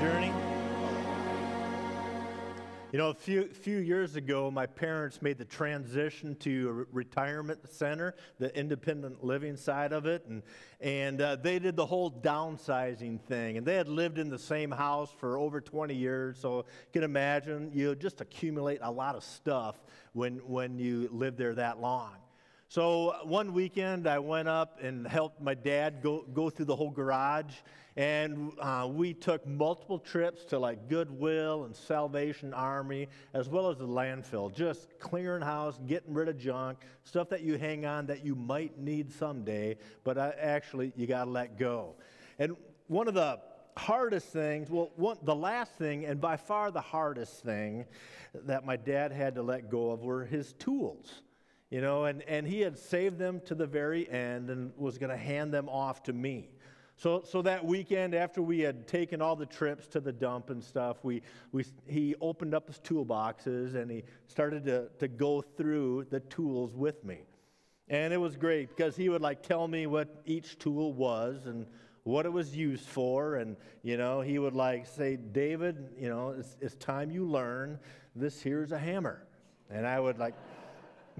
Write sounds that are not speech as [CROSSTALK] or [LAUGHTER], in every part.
journey. You know, a few, few years ago, my parents made the transition to a retirement center, the independent living side of it, and, and uh, they did the whole downsizing thing. And they had lived in the same house for over 20 years, so you can imagine you just accumulate a lot of stuff when, when you live there that long. So one weekend, I went up and helped my dad go, go through the whole garage. And uh, we took multiple trips to like Goodwill and Salvation Army, as well as the landfill, just clearing house, getting rid of junk, stuff that you hang on that you might need someday, but uh, actually you got to let go. And one of the hardest things, well, one, the last thing, and by far the hardest thing that my dad had to let go of were his tools you know, and, and he had saved them to the very end and was going to hand them off to me. So, so that weekend, after we had taken all the trips to the dump and stuff, we, we, he opened up his toolboxes and he started to, to go through the tools with me. And it was great because he would like tell me what each tool was and what it was used for. And, you know, he would like say, David, you know, it's, it's time you learn this here's a hammer. And I would like,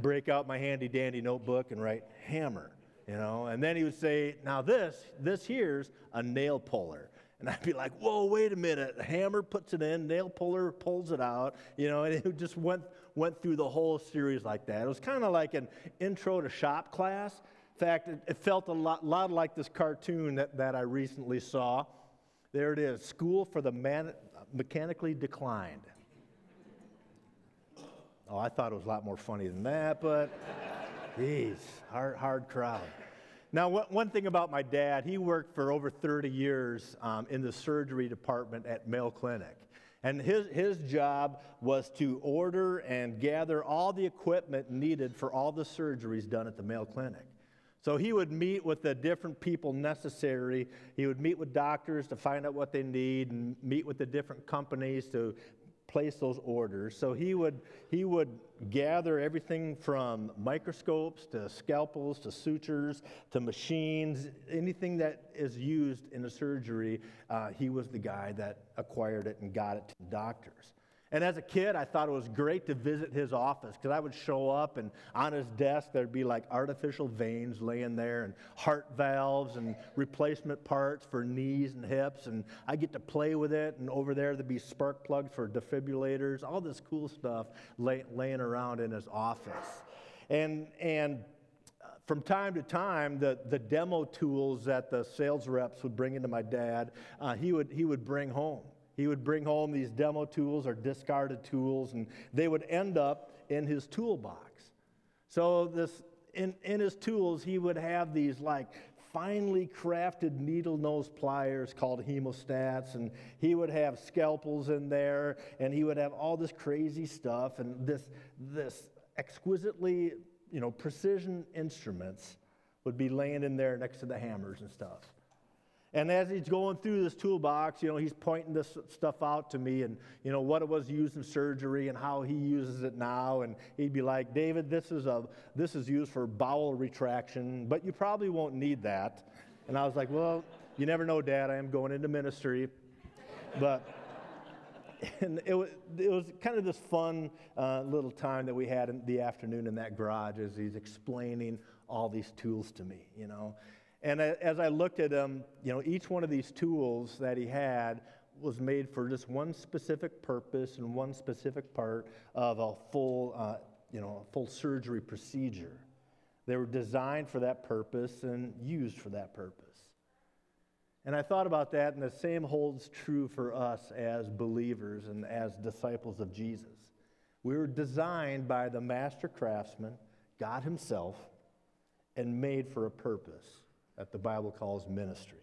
break out my handy dandy notebook and write hammer, you know. And then he would say, now this, this here's a nail puller. And I'd be like, whoa, wait a minute. Hammer puts it in, nail puller pulls it out, you know, and it just went, went through the whole series like that. It was kind of like an intro to shop class. In fact, it, it felt a lot, lot, like this cartoon that, that I recently saw. There it is School for the Man- Mechanically Declined. Oh, I thought it was a lot more funny than that, but geez, hard, hard crowd. Now, one thing about my dad, he worked for over 30 years um, in the surgery department at Mayo Clinic. And his, his job was to order and gather all the equipment needed for all the surgeries done at the Mayo Clinic. So he would meet with the different people necessary. He would meet with doctors to find out what they need and meet with the different companies to place those orders. So he would, he would gather everything from microscopes to scalpels to sutures to machines, anything that is used in a surgery, uh, he was the guy that acquired it and got it to doctors. And as a kid, I thought it was great to visit his office because I would show up and on his desk there'd be like artificial veins laying there and heart valves and replacement parts for knees and hips. And I get to play with it. And over there there'd be spark plugs for defibrillators, all this cool stuff lay, laying around in his office. And, and uh, from time to time, the, the demo tools that the sales reps would bring into my dad, uh, he, would, he would bring home. He would bring home these demo tools or discarded tools, and they would end up in his toolbox. So, this, in, in his tools, he would have these like finely crafted needle nose pliers called hemostats, and he would have scalpels in there, and he would have all this crazy stuff and this, this exquisitely, you know, precision instruments would be laying in there next to the hammers and stuff. And as he's going through this toolbox, you know, he's pointing this stuff out to me and, you know, what it was used in surgery and how he uses it now. And he'd be like, David, this is, a, this is used for bowel retraction, but you probably won't need that. And I was like, well, you never know, Dad. I am going into ministry. But [LAUGHS] and it was, it was kind of this fun uh, little time that we had in the afternoon in that garage as he's explaining all these tools to me, you know. And as I looked at them, you know, each one of these tools that he had was made for just one specific purpose and one specific part of a full, uh, you know, a full surgery procedure. They were designed for that purpose and used for that purpose. And I thought about that, and the same holds true for us as believers and as disciples of Jesus. We were designed by the master craftsman, God Himself, and made for a purpose that the Bible calls ministry.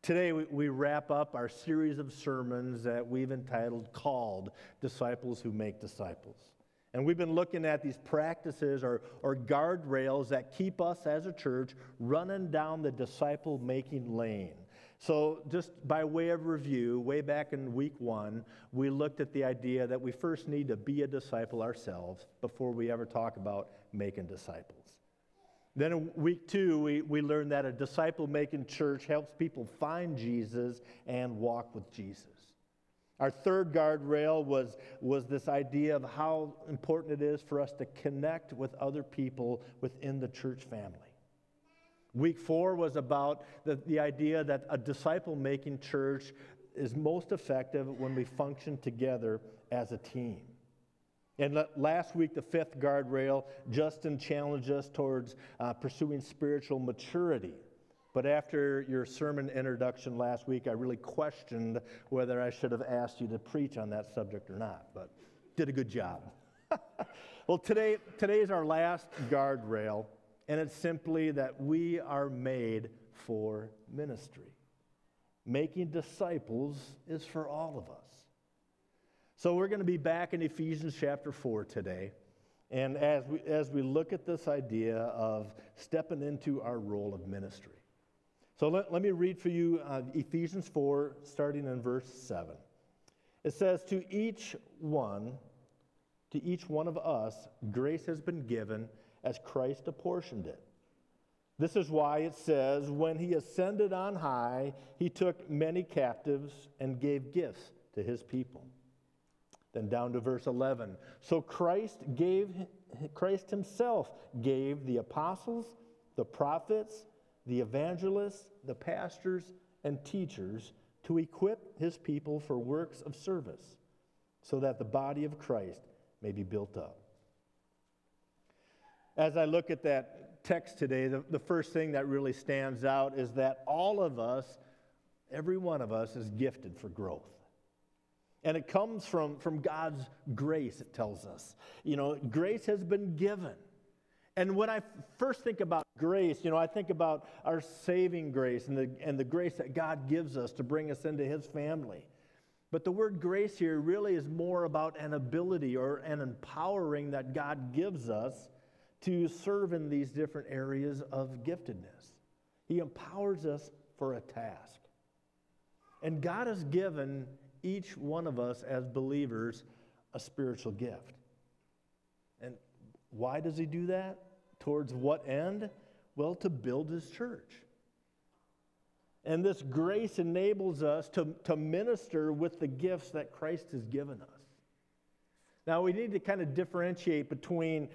Today, we, we wrap up our series of sermons that we've entitled Called Disciples Who Make Disciples. And we've been looking at these practices or, or guardrails that keep us as a church running down the disciple making lane. So, just by way of review, way back in week one, we looked at the idea that we first need to be a disciple ourselves before we ever talk about making disciples. Then in week two, we, we learned that a disciple making church helps people find Jesus and walk with Jesus. Our third guardrail was, was this idea of how important it is for us to connect with other people within the church family. Week four was about the, the idea that a disciple making church is most effective when we function together as a team. And last week, the fifth guardrail, Justin challenged us towards uh, pursuing spiritual maturity. But after your sermon introduction last week, I really questioned whether I should have asked you to preach on that subject or not, but did a good job. [LAUGHS] well, today, today is our last guardrail, and it's simply that we are made for ministry. Making disciples is for all of us. So we're going to be back in Ephesians chapter 4 today. And as we, as we look at this idea of stepping into our role of ministry. So let, let me read for you uh, Ephesians 4, starting in verse 7. It says, To each one, to each one of us, grace has been given as Christ apportioned it. This is why it says, When he ascended on high, he took many captives and gave gifts to his people. Then down to verse 11. So Christ gave Christ himself gave the apostles, the prophets, the evangelists, the pastors, and teachers to equip his people for works of service, so that the body of Christ may be built up. As I look at that text today, the, the first thing that really stands out is that all of us, every one of us, is gifted for growth. And it comes from, from God's grace, it tells us. You know, grace has been given. And when I first think about grace, you know, I think about our saving grace and the, and the grace that God gives us to bring us into his family. But the word grace here really is more about an ability or an empowering that God gives us to serve in these different areas of giftedness. He empowers us for a task. And God has given each one of us as believers a spiritual gift. And why does he do that? Towards what end? Well, to build his church. And this grace enables us to, to minister with the gifts that Christ has given us. Now, we need to kind of differentiate between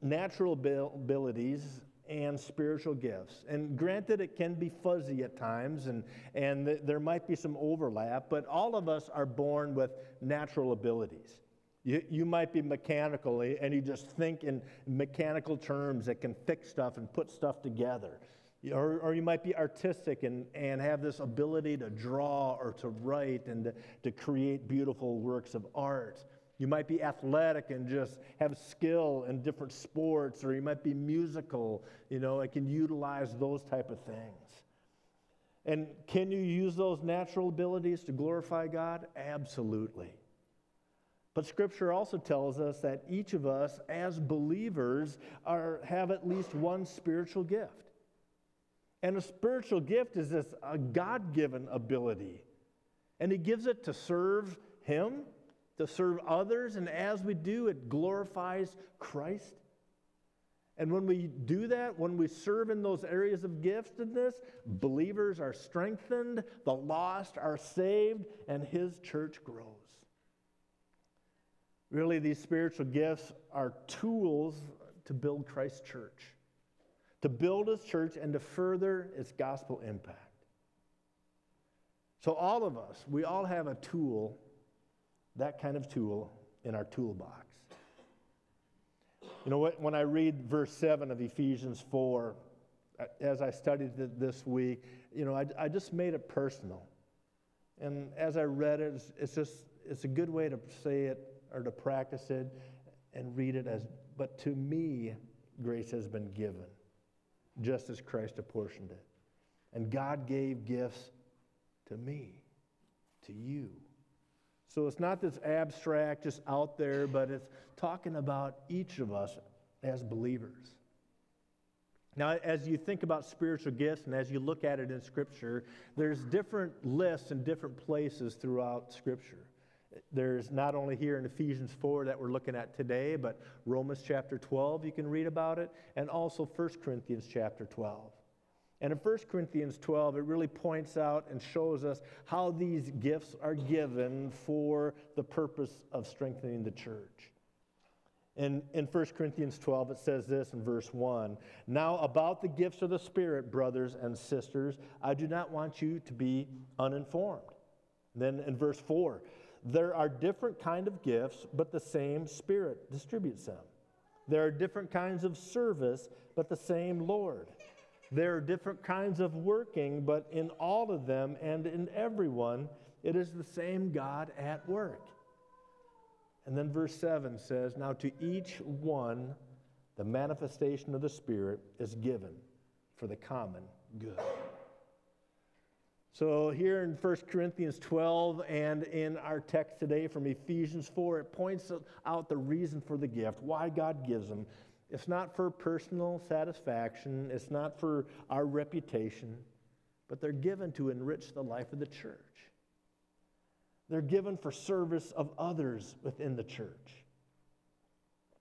natural abilities and spiritual gifts. And granted, it can be fuzzy at times and, and th- there might be some overlap, but all of us are born with natural abilities. You, you might be mechanical and you just think in mechanical terms that can fix stuff and put stuff together. Or, or you might be artistic and, and have this ability to draw or to write and to, to create beautiful works of art. You might be athletic and just have skill in different sports, or you might be musical, you know, and can utilize those type of things. And can you use those natural abilities to glorify God? Absolutely. But Scripture also tells us that each of us, as believers, are, have at least one spiritual gift. And a spiritual gift is this a God given ability. And He gives it to serve Him to serve others, and as we do, it glorifies Christ. And when we do that, when we serve in those areas of giftedness, believers are strengthened, the lost are saved, and His church grows. Really, these spiritual gifts are tools to build Christ's church, to build His church, and to further its gospel impact. So, all of us, we all have a tool that kind of tool in our toolbox. You know? When I read verse 7 of Ephesians 4, uh, as I studied it this week, you know, I, I just made it personal. And as I read it, it's, it's just, it's a good way to say it or to practice it and read it as, but to me, grace has been given, just as Christ apportioned it. And God gave gifts to me, to you. So it's not this abstract, just out there, but it's talking about each of us as believers. Now, as you think about spiritual gifts and as you look at it in Scripture, there's different lists in different places throughout Scripture. There's not only here in Ephesians 4 that we're looking at today, but Romans chapter 12, you can read about it, and also 1 Corinthians chapter 12. And in 1 Corinthians 12, it really points out and shows us how these gifts are given for the purpose of strengthening the church. In, in 1 Corinthians 12, it says this in verse 1 Now, about the gifts of the Spirit, brothers and sisters, I do not want you to be uninformed. Then in verse 4, there are different kind of gifts, but the same Spirit distributes them. There are different kinds of service, but the same Lord. There are different kinds of working, but in all of them and in everyone, it is the same God at work. And then verse 7 says, Now to each one, the manifestation of the Spirit is given for the common good. So, here in 1 Corinthians 12 and in our text today from Ephesians 4, it points out the reason for the gift, why God gives them. It's not for personal satisfaction, it's not for our reputation, but they're given to enrich the life of the church. They're given for service of others within the church.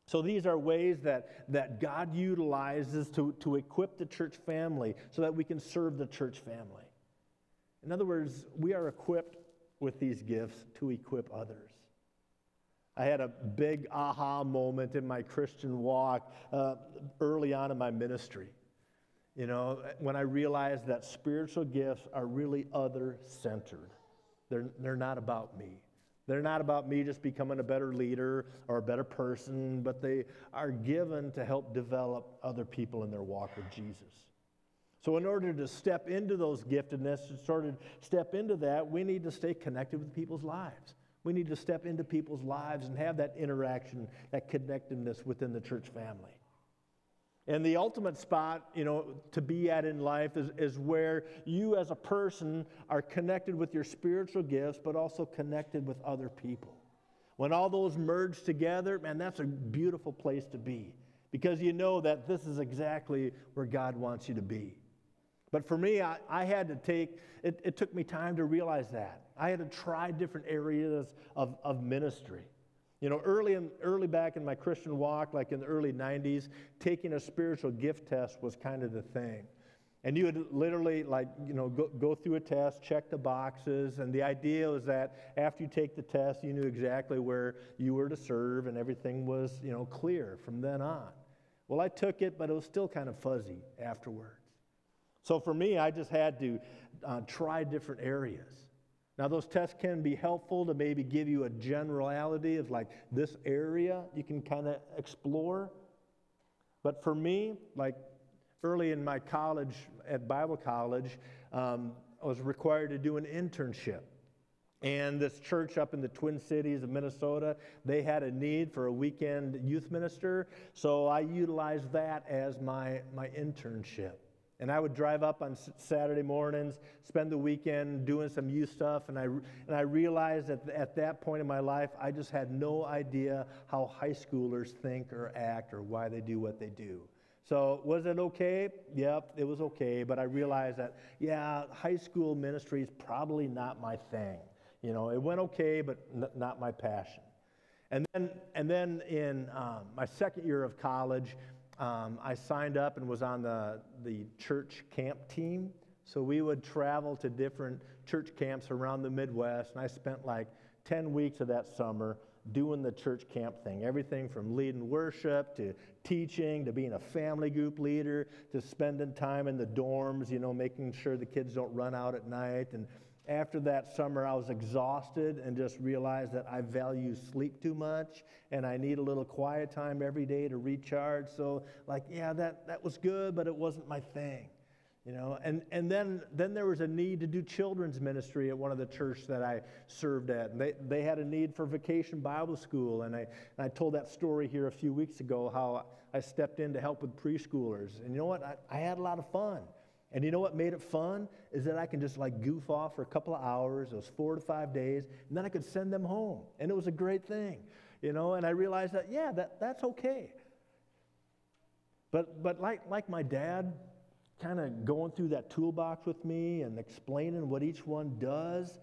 So these are ways that, that God utilizes to, to equip the church family so that we can serve the church family. In other words, we are equipped with these gifts to equip others. I had a big aha moment in my Christian walk uh, early on in my ministry. You know, when I realized that spiritual gifts are really other centered, they're, they're not about me. They're not about me just becoming a better leader or a better person, but they are given to help develop other people in their walk with Jesus. So, in order to step into those giftedness, to sort of step into that, we need to stay connected with people's lives. We need to step into people's lives and have that interaction, that connectedness within the church family. And the ultimate spot, you know, to be at in life is, is where you as a person are connected with your spiritual gifts, but also connected with other people. When all those merge together, man, that's a beautiful place to be because you know that this is exactly where God wants you to be. But for me, I, I had to take, it, it took me time to realize that. I had to try different areas of, of ministry. You know, early, in, early back in my Christian walk, like in the early 90s, taking a spiritual gift test was kind of the thing. And you would literally, like, you know, go, go through a test, check the boxes, and the idea was that after you take the test, you knew exactly where you were to serve, and everything was, you know, clear from then on. Well, I took it, but it was still kind of fuzzy afterwards. So for me, I just had to uh, try different areas. Now, those tests can be helpful to maybe give you a generality of like this area you can kind of explore. But for me, like early in my college, at Bible college, um, I was required to do an internship. And this church up in the Twin Cities of Minnesota, they had a need for a weekend youth minister. So I utilized that as my, my internship. And I would drive up on Saturday mornings, spend the weekend doing some youth stuff, and I, and I realized that at that point in my life, I just had no idea how high schoolers think or act or why they do what they do. So, was it okay? Yep, it was okay, but I realized that, yeah, high school ministry is probably not my thing. You know, it went okay, but n- not my passion. And then, and then in um, my second year of college, um, I signed up and was on the, the church camp team. So we would travel to different church camps around the Midwest, and I spent like 10 weeks of that summer doing the church camp thing. Everything from leading worship to teaching to being a family group leader to spending time in the dorms, you know, making sure the kids don't run out at night and after that summer, I was exhausted and just realized that I value sleep too much and I need a little quiet time every day to recharge. So, like, yeah, that, that was good, but it wasn't my thing. You know, and, and then, then there was a need to do children's ministry at one of the church that I served at. And they, they had a need for vacation Bible school. And I, and I told that story here a few weeks ago how I stepped in to help with preschoolers. And you know what? I, I had a lot of fun. And you know what made it fun? Is that I can just like goof off for a couple of hours, those four to five days, and then I could send them home. And it was a great thing, you know, and I realized that, yeah, that, that's okay. But, but like, like my dad, kind of going through that toolbox with me and explaining what each one does,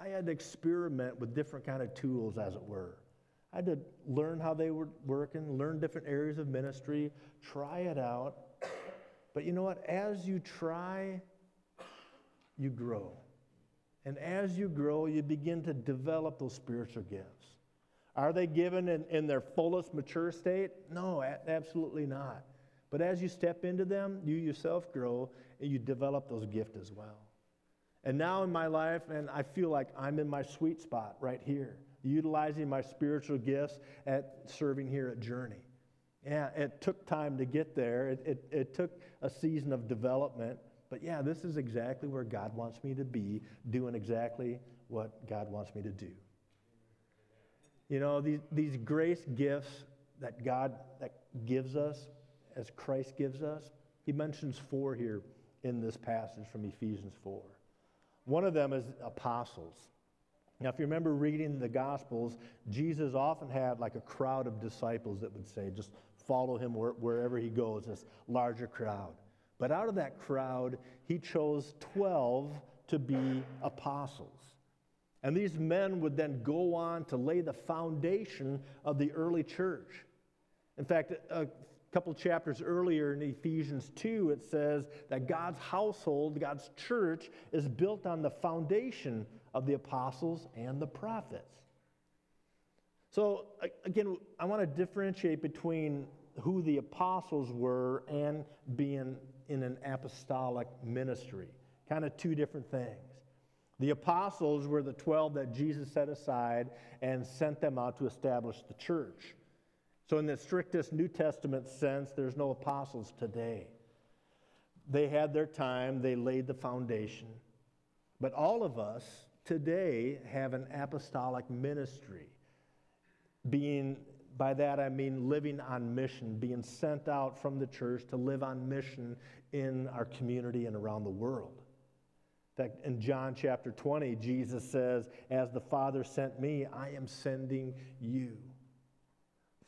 I had to experiment with different kind of tools, as it were. I had to learn how they were working, learn different areas of ministry, try it out. But you know what? As you try, you grow. And as you grow, you begin to develop those spiritual gifts. Are they given in, in their fullest mature state? No, a- absolutely not. But as you step into them, you yourself grow and you develop those gifts as well. And now in my life, and I feel like I'm in my sweet spot right here, utilizing my spiritual gifts at serving here at Journey. Yeah, it took time to get there. It, it, it took a season of development. But yeah, this is exactly where God wants me to be, doing exactly what God wants me to do. You know, these, these grace gifts that God that gives us, as Christ gives us, he mentions four here in this passage from Ephesians 4. One of them is apostles. Now, if you remember reading the Gospels, Jesus often had like a crowd of disciples that would say, just follow him wherever he goes, this larger crowd. But out of that crowd, he chose 12 to be apostles. And these men would then go on to lay the foundation of the early church. In fact, a couple chapters earlier in Ephesians 2, it says that God's household, God's church, is built on the foundation of the apostles and the prophets. So, again, I want to differentiate between who the apostles were and being in an apostolic ministry. Kind of two different things. The apostles were the 12 that Jesus set aside and sent them out to establish the church. So, in the strictest New Testament sense, there's no apostles today. They had their time, they laid the foundation. But all of us today have an apostolic ministry. Being, by that I mean living on mission, being sent out from the church to live on mission in our community and around the world. In fact, in John chapter 20, Jesus says, As the Father sent me, I am sending you.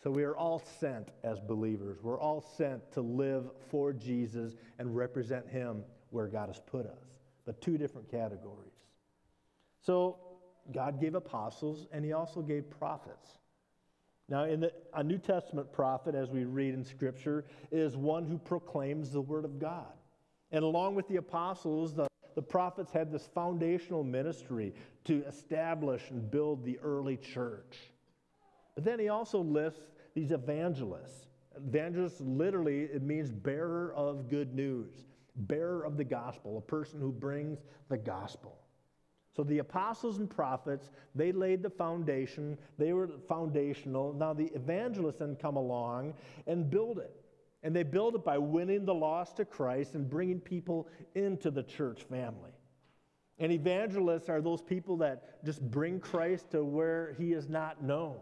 So we are all sent as believers. We're all sent to live for Jesus and represent Him where God has put us. But two different categories. So God gave apostles and He also gave prophets. Now, in the, a New Testament prophet, as we read in Scripture, is one who proclaims the Word of God. And along with the apostles, the the prophets had this foundational ministry to establish and build the early church. But then he also lists these evangelists. Evangelists literally, it means bearer of good news, bearer of the gospel, a person who brings the gospel. So the apostles and prophets, they laid the foundation, they were foundational. Now the evangelists then come along and build it. And they build it by winning the lost to Christ and bringing people into the church family. And evangelists are those people that just bring Christ to where he is not known.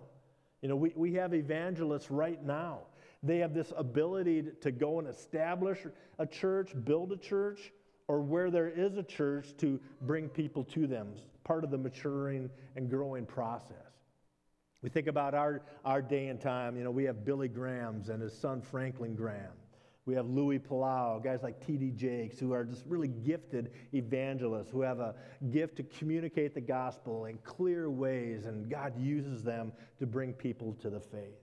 You know, we, we have evangelists right now. They have this ability to go and establish a church, build a church, or where there is a church to bring people to them, part of the maturing and growing process. We think about our, our day and time. You know, we have Billy Grahams and his son Franklin Graham. We have Luis Palau, guys like T.D. Jakes, who are just really gifted evangelists, who have a gift to communicate the gospel in clear ways, and God uses them to bring people to the faith.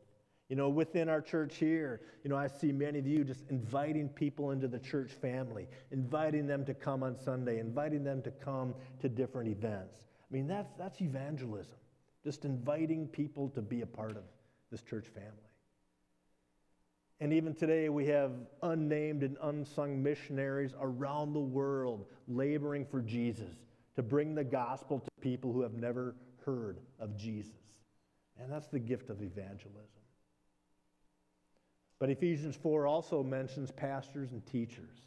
You know, within our church here, you know, I see many of you just inviting people into the church family, inviting them to come on Sunday, inviting them to come to different events. I mean, that's, that's evangelism just inviting people to be a part of this church family. And even today, we have unnamed and unsung missionaries around the world laboring for Jesus to bring the gospel to people who have never heard of Jesus. And that's the gift of evangelism. But Ephesians 4 also mentions pastors and teachers.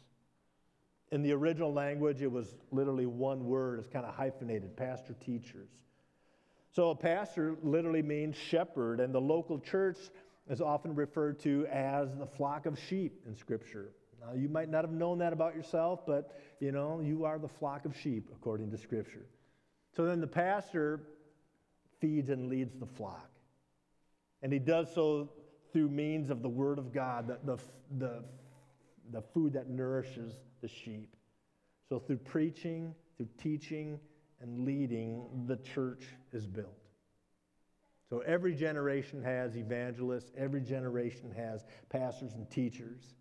In the original language, it was literally one word, it's kind of hyphenated pastor, teachers. So a pastor literally means shepherd, and the local church is often referred to as the flock of sheep in Scripture. Now, you might not have known that about yourself, but you know, you are the flock of sheep according to Scripture. So then the pastor feeds and leads the flock. And he does so through means of the Word of God, the, the, the, the food that nourishes the sheep. So through preaching, through teaching, and leading, the church is built. So every generation has evangelists, every generation has pastors and teachers.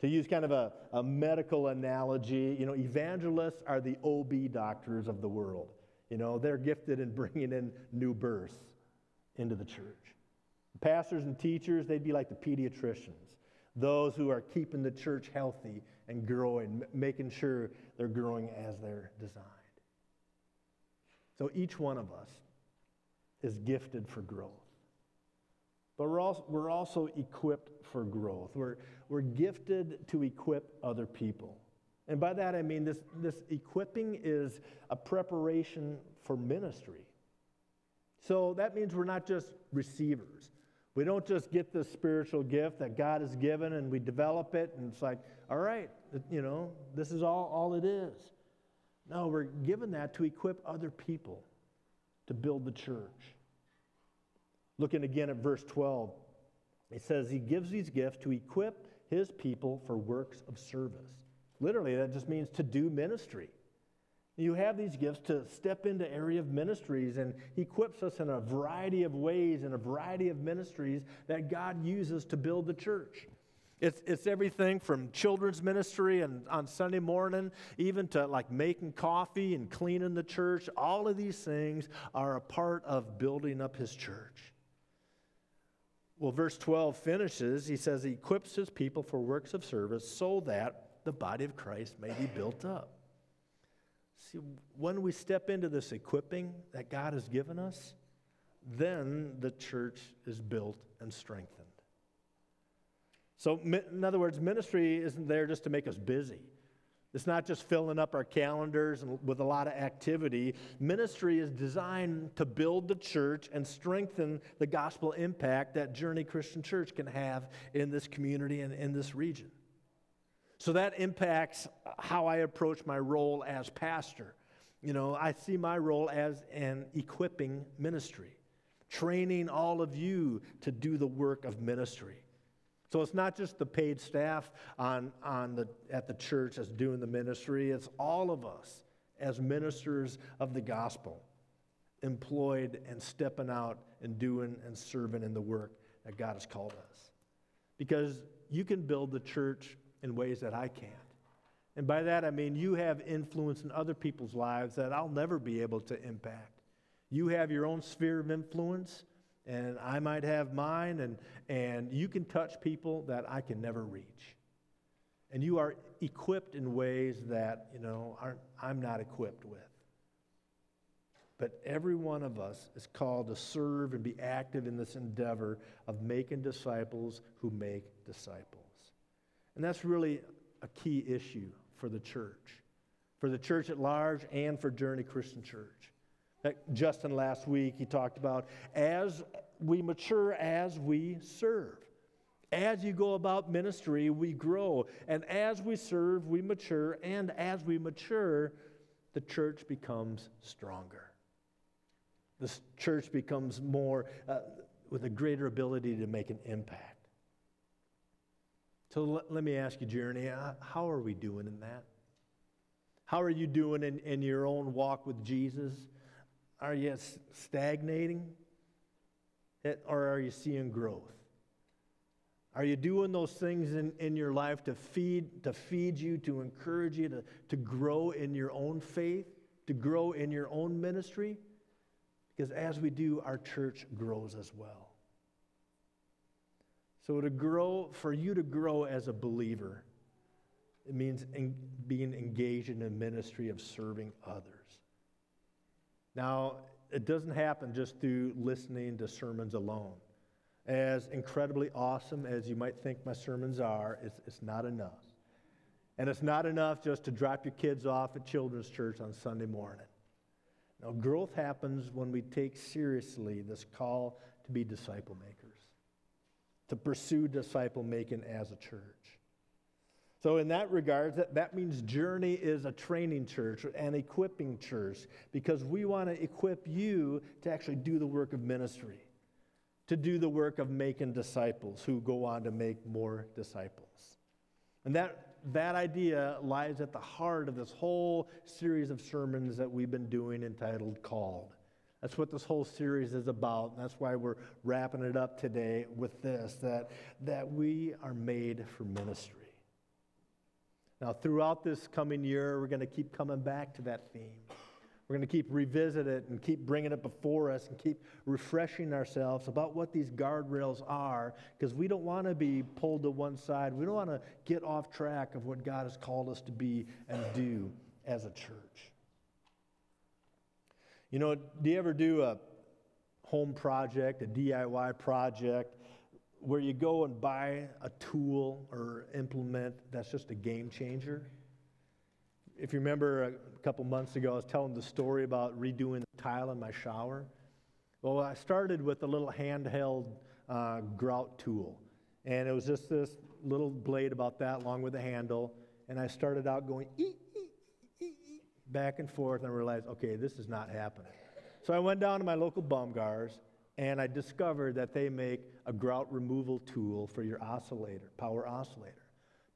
To use kind of a, a medical analogy, you know, evangelists are the OB doctors of the world. You know, they're gifted in bringing in new births into the church. Pastors and teachers, they'd be like the pediatricians, those who are keeping the church healthy and growing, making sure they're growing as they're designed. So each one of us is gifted for growth. But we're also, we're also equipped for growth. We're, we're gifted to equip other people. And by that I mean this, this equipping is a preparation for ministry. So that means we're not just receivers. We don't just get this spiritual gift that God has given and we develop it and it's like, all right, you know, this is all, all it is. No, we're given that to equip other people to build the church. Looking again at verse 12, it says, He gives these gifts to equip His people for works of service. Literally, that just means to do ministry. You have these gifts to step into area of ministries, and He equips us in a variety of ways, in a variety of ministries that God uses to build the church. It's, it's everything from children's ministry and on Sunday morning, even to like making coffee and cleaning the church. All of these things are a part of building up his church. Well, verse 12 finishes. He says he equips his people for works of service so that the body of Christ may be built up. See, when we step into this equipping that God has given us, then the church is built and strengthened. So, in other words, ministry isn't there just to make us busy. It's not just filling up our calendars with a lot of activity. Ministry is designed to build the church and strengthen the gospel impact that Journey Christian Church can have in this community and in this region. So that impacts how I approach my role as pastor. You know, I see my role as an equipping ministry, training all of you to do the work of ministry. So it's not just the paid staff on, on the, at the church that's doing the ministry, it's all of us as ministers of the gospel, employed and stepping out and doing and serving in the work that God has called us. Because you can build the church in ways that I can't. And by that I mean you have influence in other people's lives that I'll never be able to impact. You have your own sphere of influence and I might have mine, and, and you can touch people that I can never reach. And you are equipped in ways that, you know, I'm not equipped with. But every one of us is called to serve and be active in this endeavor of making disciples who make disciples. And that's really a key issue for the church, for the church at large and for Journey Christian Church. Justin last week, he talked about as we mature as we serve. As you go about ministry, we grow. And as we serve, we mature. And as we mature, the church becomes stronger. The church becomes more uh, with a greater ability to make an impact. So let, let me ask you, Journey, uh, how are we doing in that? How are you doing in, in your own walk with Jesus? Are you stagnating? Or are you seeing growth? Are you doing those things in, in your life to feed, to feed you, to encourage you to, to grow in your own faith, to grow in your own ministry? Because as we do, our church grows as well. So, to grow, for you to grow as a believer, it means in, being engaged in a ministry of serving others. Now, it doesn't happen just through listening to sermons alone. As incredibly awesome as you might think my sermons are, it's, it's not enough. And it's not enough just to drop your kids off at children's church on Sunday morning. Now, growth happens when we take seriously this call to be disciple makers, to pursue disciple making as a church. So, in that regard, that, that means Journey is a training church, an equipping church, because we want to equip you to actually do the work of ministry, to do the work of making disciples who go on to make more disciples. And that that idea lies at the heart of this whole series of sermons that we've been doing entitled Called. That's what this whole series is about. And that's why we're wrapping it up today with this that, that we are made for ministry. Now, throughout this coming year, we're going to keep coming back to that theme. We're going to keep revisiting it and keep bringing it before us and keep refreshing ourselves about what these guardrails are because we don't want to be pulled to one side. We don't want to get off track of what God has called us to be and do as a church. You know, do you ever do a home project, a DIY project, where you go and buy a tool or implement that's just a game changer? If you remember a couple months ago, I was telling the story about redoing the tile in my shower. Well, I started with a little handheld uh, grout tool, and it was just this little blade about that long with a handle, and I started out going, ee, back and forth and I realized, okay, this is not happening. So I went down to my local Bomgaars and I discovered that they make a grout removal tool for your oscillator, power oscillator.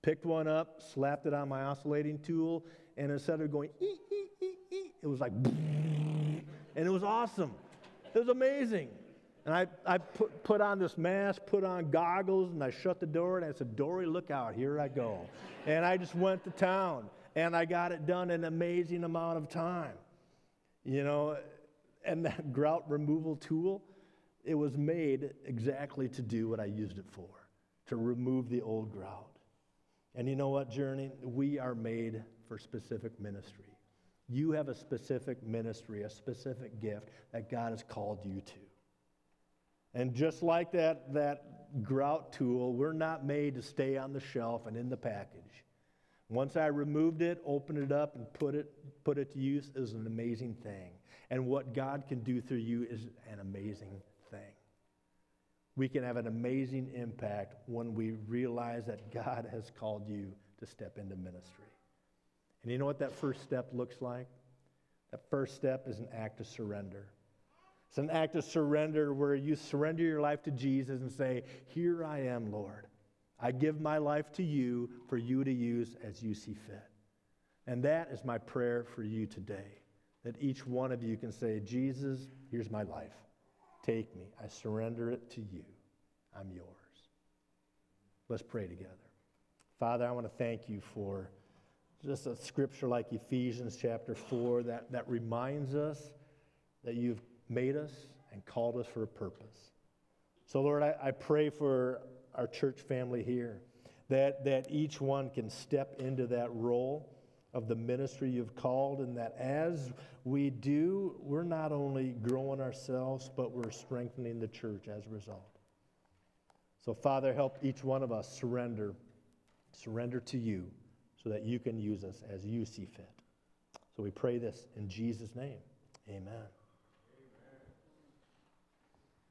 Picked one up, slapped it on my oscillating tool, and instead of going, ee, ee, ee, ee, it was like, [LAUGHS] and it was awesome. It was amazing. And I, I put, put on this mask, put on goggles, and I shut the door, and I said, Dory, look out, here I go. And I just went to town and I got it done in an amazing amount of time. You know, and that [LAUGHS] grout removal tool, it was made exactly to do what I used it for to remove the old grout. And you know what, Journey? We are made for specific ministry. You have a specific ministry, a specific gift that God has called you to. And just like that, that grout tool, we're not made to stay on the shelf and in the package. Once I removed it, opened it up, and put it, put it to use is an amazing thing. And what God can do through you is an amazing thing. We can have an amazing impact when we realize that God has called you to step into ministry. And you know what that first step looks like? That first step is an act of surrender. It's an act of surrender where you surrender your life to Jesus and say, Here I am, Lord. I give my life to you for you to use as you see fit. And that is my prayer for you today that each one of you can say, Jesus, here's my life. Take me. I surrender it to you. I'm yours. Let's pray together. Father, I want to thank you for just a scripture like Ephesians chapter 4 that, that reminds us that you've made us and called us for a purpose. So, Lord, I, I pray for our church family here, that, that each one can step into that role of the ministry you've called, and that as we do, we're not only growing ourselves, but we're strengthening the church as a result. So, Father, help each one of us surrender, surrender to you so that you can use us as you see fit. So we pray this in Jesus' name. Amen.